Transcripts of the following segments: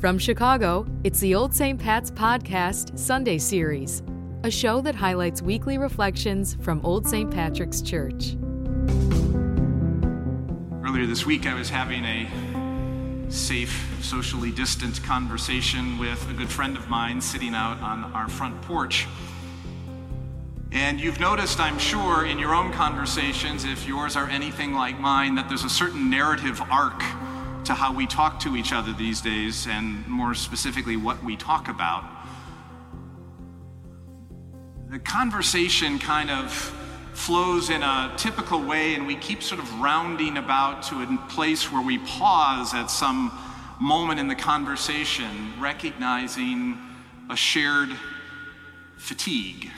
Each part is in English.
From Chicago, it's the Old St. Pat's Podcast Sunday Series, a show that highlights weekly reflections from Old St. Patrick's Church. Earlier this week, I was having a safe, socially distant conversation with a good friend of mine sitting out on our front porch. And you've noticed, I'm sure, in your own conversations, if yours are anything like mine, that there's a certain narrative arc to how we talk to each other these days, and more specifically, what we talk about. The conversation kind of flows in a typical way, and we keep sort of rounding about to a place where we pause at some moment in the conversation, recognizing a shared fatigue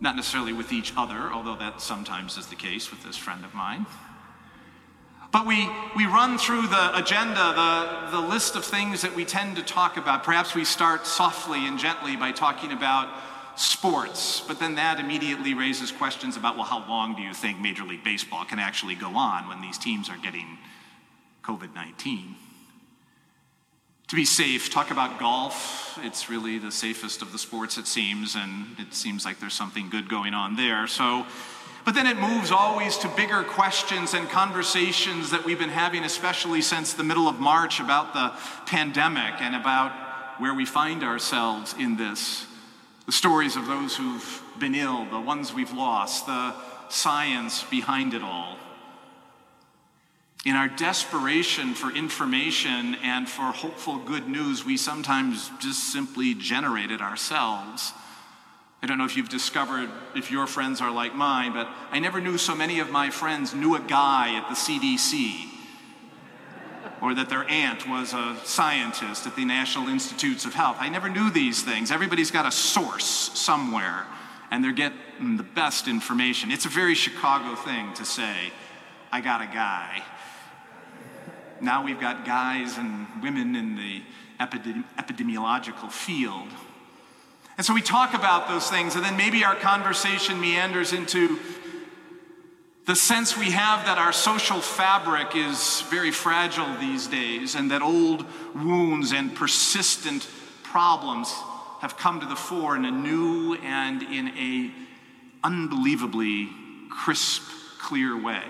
not necessarily with each other, although that sometimes is the case with this friend of mine. But we, we run through the agenda, the, the list of things that we tend to talk about. Perhaps we start softly and gently by talking about sports, but then that immediately raises questions about well, how long do you think Major League Baseball can actually go on when these teams are getting COVID 19? to be safe, talk about golf. It's really the safest of the sports, it seems, and it seems like there's something good going on there. So, but then it moves always to bigger questions and conversations that we've been having, especially since the middle of March, about the pandemic and about where we find ourselves in this. The stories of those who've been ill, the ones we've lost, the science behind it all. In our desperation for information and for hopeful good news, we sometimes just simply generate it ourselves. I don't know if you've discovered if your friends are like mine, but I never knew so many of my friends knew a guy at the CDC or that their aunt was a scientist at the National Institutes of Health. I never knew these things. Everybody's got a source somewhere, and they're getting the best information. It's a very Chicago thing to say, I got a guy now we've got guys and women in the epidemi- epidemiological field. And so we talk about those things, and then maybe our conversation meanders into the sense we have that our social fabric is very fragile these days, and that old wounds and persistent problems have come to the fore in a new and in a unbelievably crisp, clear way.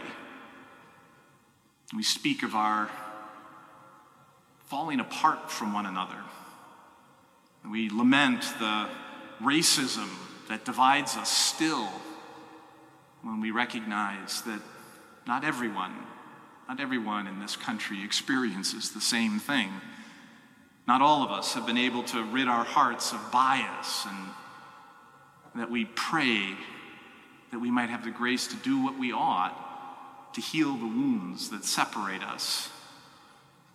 We speak of our falling apart from one another. We lament the racism that divides us still when we recognize that not everyone, not everyone in this country experiences the same thing. Not all of us have been able to rid our hearts of bias and that we pray that we might have the grace to do what we ought to heal the wounds that separate us.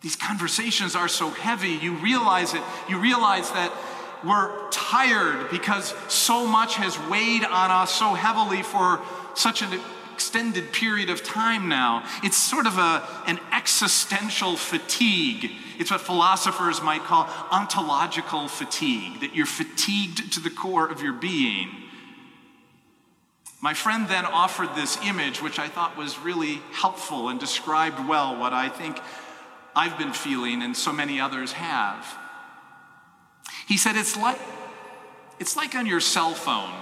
These conversations are so heavy, you realize it. You realize that we're tired because so much has weighed on us so heavily for such an extended period of time now. It's sort of a, an existential fatigue. It's what philosophers might call ontological fatigue, that you're fatigued to the core of your being. My friend then offered this image, which I thought was really helpful and described well what I think I've been feeling and so many others have. He said, It's like, it's like on your cell phone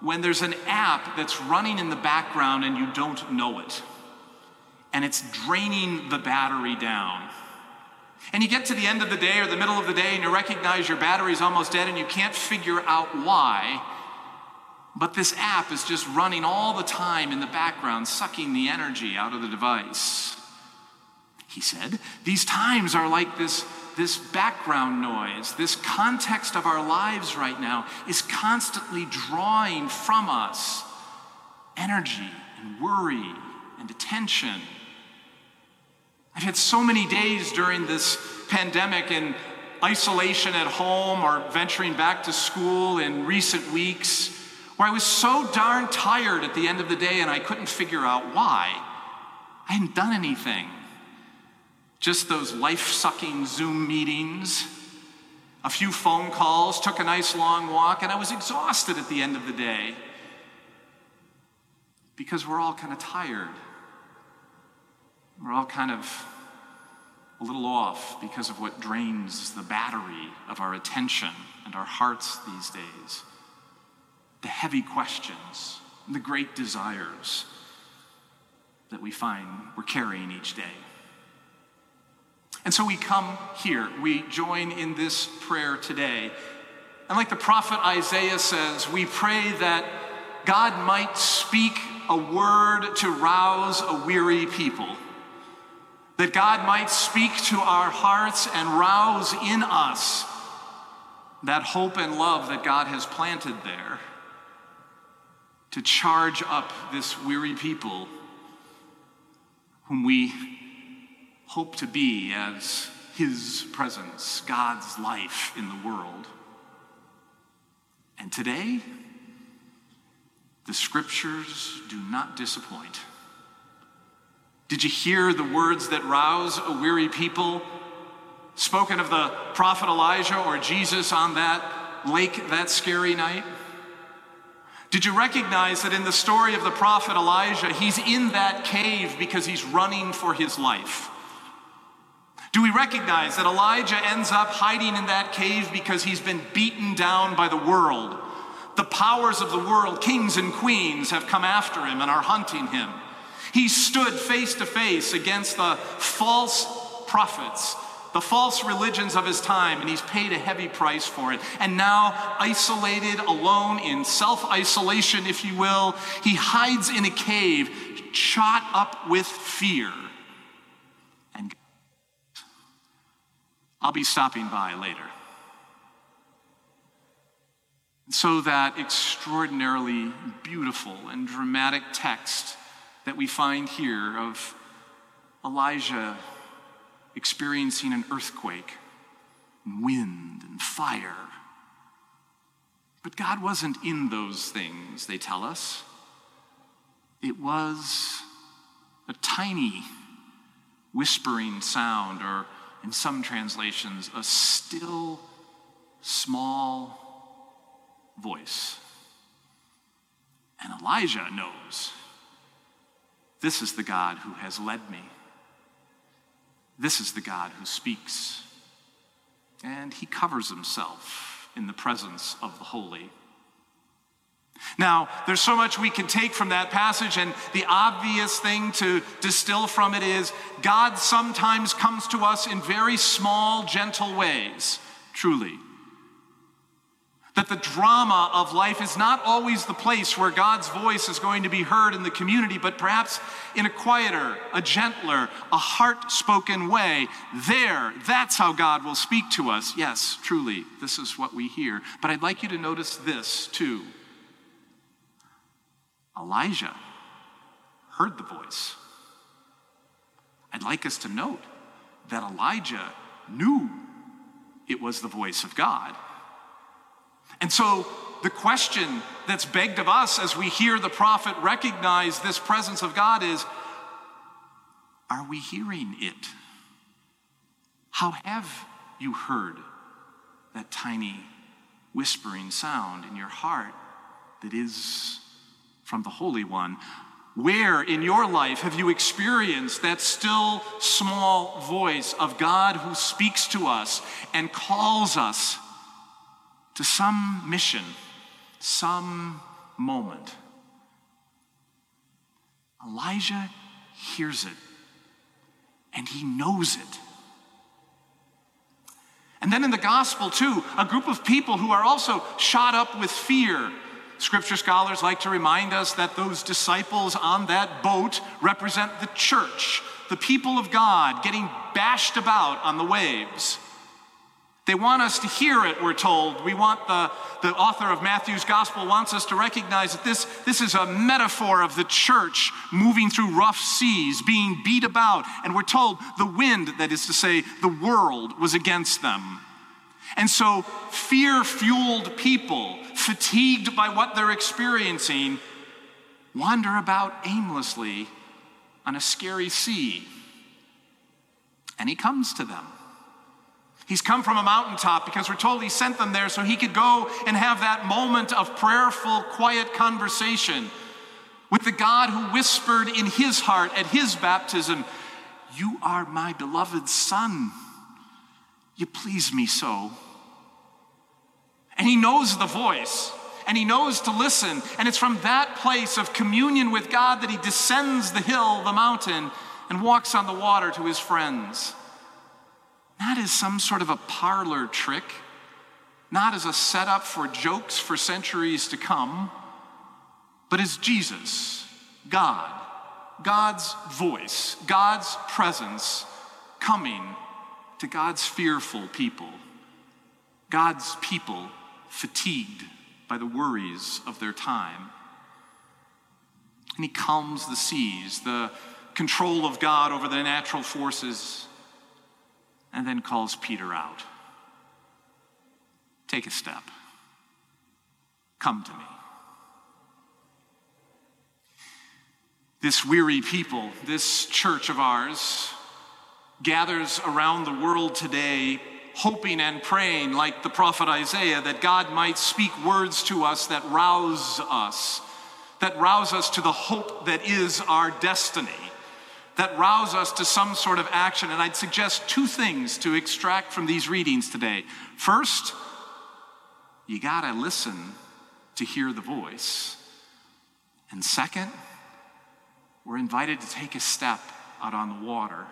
when there's an app that's running in the background and you don't know it, and it's draining the battery down. And you get to the end of the day or the middle of the day and you recognize your battery's almost dead and you can't figure out why. But this app is just running all the time in the background, sucking the energy out of the device. He said, These times are like this, this background noise. This context of our lives right now is constantly drawing from us energy and worry and attention. I've had so many days during this pandemic in isolation at home or venturing back to school in recent weeks where I was so darn tired at the end of the day and I couldn't figure out why. I hadn't done anything. Just those life sucking Zoom meetings, a few phone calls, took a nice long walk, and I was exhausted at the end of the day because we're all kind of tired. We're all kind of a little off because of what drains the battery of our attention and our hearts these days. The heavy questions, the great desires that we find we're carrying each day. And so we come here, we join in this prayer today. And like the prophet Isaiah says, we pray that God might speak a word to rouse a weary people. That God might speak to our hearts and rouse in us that hope and love that God has planted there to charge up this weary people whom we hope to be as His presence, God's life in the world. And today, the scriptures do not disappoint. Did you hear the words that rouse a weary people spoken of the prophet Elijah or Jesus on that lake that scary night? Did you recognize that in the story of the prophet Elijah, he's in that cave because he's running for his life? Do we recognize that Elijah ends up hiding in that cave because he's been beaten down by the world? The powers of the world, kings and queens, have come after him and are hunting him. He stood face to face against the false prophets, the false religions of his time, and he's paid a heavy price for it. And now, isolated, alone, in self isolation, if you will, he hides in a cave, shot up with fear. And I'll be stopping by later. So, that extraordinarily beautiful and dramatic text that we find here of Elijah experiencing an earthquake, and wind, and fire. But God wasn't in those things, they tell us. It was a tiny whispering sound, or in some translations, a still, small voice. And Elijah knows this is the God who has led me. This is the God who speaks. And he covers himself in the presence of the holy. Now, there's so much we can take from that passage, and the obvious thing to distill from it is God sometimes comes to us in very small, gentle ways, truly. That the drama of life is not always the place where God's voice is going to be heard in the community, but perhaps in a quieter, a gentler, a heart spoken way. There, that's how God will speak to us. Yes, truly, this is what we hear. But I'd like you to notice this too Elijah heard the voice. I'd like us to note that Elijah knew it was the voice of God. And so the question that's begged of us as we hear the prophet recognize this presence of God is are we hearing it? How have you heard that tiny whispering sound in your heart that is from the Holy One? Where in your life have you experienced that still small voice of God who speaks to us and calls us to some mission, some moment. Elijah hears it and he knows it. And then in the gospel, too, a group of people who are also shot up with fear. Scripture scholars like to remind us that those disciples on that boat represent the church, the people of God getting bashed about on the waves. They want us to hear it, we're told. We want the, the author of Matthew's gospel wants us to recognize that this, this is a metaphor of the church moving through rough seas, being beat about. And we're told the wind, that is to say, the world, was against them. And so, fear fueled people, fatigued by what they're experiencing, wander about aimlessly on a scary sea. And he comes to them. He's come from a mountaintop because we're told he sent them there so he could go and have that moment of prayerful, quiet conversation with the God who whispered in his heart at his baptism, You are my beloved Son. You please me so. And he knows the voice, and he knows to listen. And it's from that place of communion with God that he descends the hill, the mountain, and walks on the water to his friends. Not as some sort of a parlor trick, not as a setup for jokes for centuries to come, but as Jesus, God, God's voice, God's presence coming to God's fearful people, God's people fatigued by the worries of their time. And he calms the seas, the control of God over the natural forces, and then calls Peter out. Take a step. Come to me. This weary people, this church of ours, gathers around the world today hoping and praying, like the prophet Isaiah, that God might speak words to us that rouse us, that rouse us to the hope that is our destiny, that rouse us to some sort of action. And I'd suggest two things to extract from these readings today. First, you got to listen to hear the voice. And second, we're invited to take a step out on the water.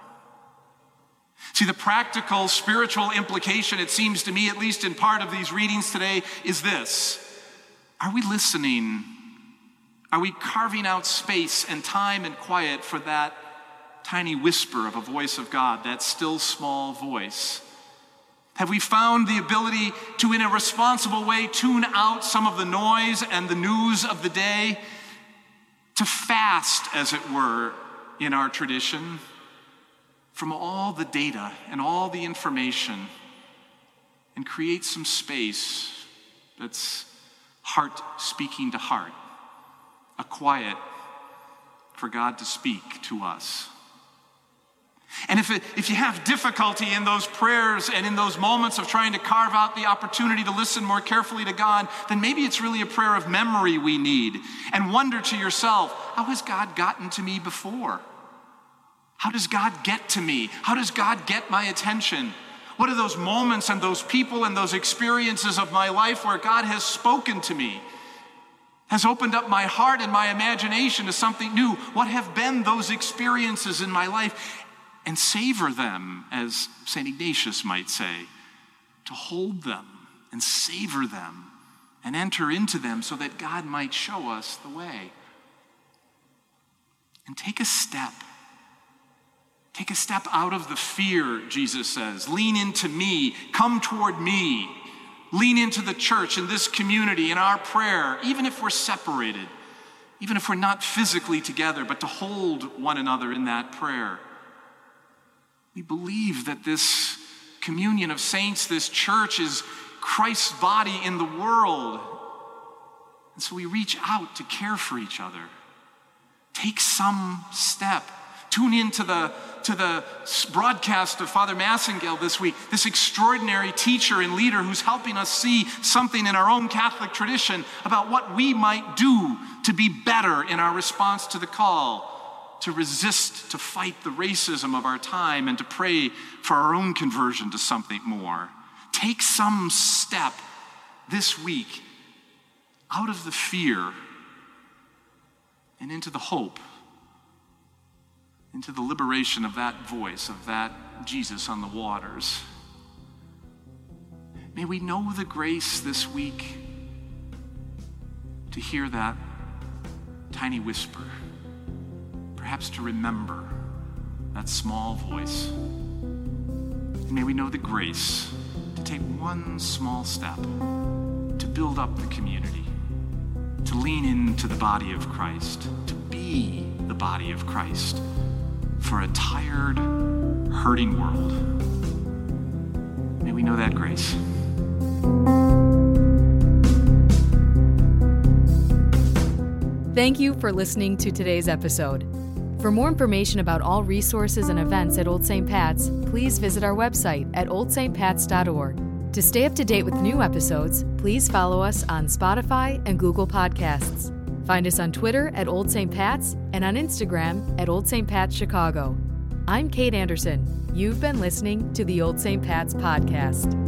See, the practical spiritual implication, it seems to me, at least in part of these readings today, is this Are we listening? Are we carving out space and time and quiet for that tiny whisper of a voice of God, that still small voice? Have we found the ability to, in a responsible way, tune out some of the noise and the news of the day to fast, as it were, in our tradition from all the data and all the information and create some space that's heart speaking to heart, a quiet for God to speak to us. And if, it, if you have difficulty in those prayers and in those moments of trying to carve out the opportunity to listen more carefully to God, then maybe it's really a prayer of memory we need. And wonder to yourself, how has God gotten to me before? How does God get to me? How does God get my attention? What are those moments and those people and those experiences of my life where God has spoken to me? Has opened up my heart and my imagination to something new. What have been those experiences in my life? and savor them, as St. Ignatius might say, to hold them and savor them and enter into them so that God might show us the way. And take a step. Take a step out of the fear, Jesus says. Lean into me. Come toward me. Lean into the church and this community in our prayer, even if we're separated, even if we're not physically together, but to hold one another in that prayer. We believe that this communion of saints, this church, is Christ's body in the world. And so we reach out to care for each other. Take some step. Tune in to the, to the broadcast of Father Massingale this week, this extraordinary teacher and leader who's helping us see something in our own Catholic tradition about what we might do to be better in our response to the call to resist, to fight the racism of our time, and to pray for our own conversion to something more. Take some step this week out of the fear and into the hope, into the liberation of that voice, of that Jesus on the waters. May we know the grace this week to hear that tiny whisper perhaps to remember that small voice. And may we know the grace to take one small step to build up the community, to lean into the body of Christ, to be the body of Christ for a tired, hurting world. May we know that grace. Thank you for listening to today's episode. For more information about all resources and events at Old St. Pat's, please visit our website at oldstpats.org. To stay up to date with new episodes, please follow us on Spotify and Google Podcasts. Find us on Twitter at Old St. Pat's and on Instagram at Old St. Pat's Chicago. I'm Kate Anderson. You've been listening to the Old St. Pat's Podcast.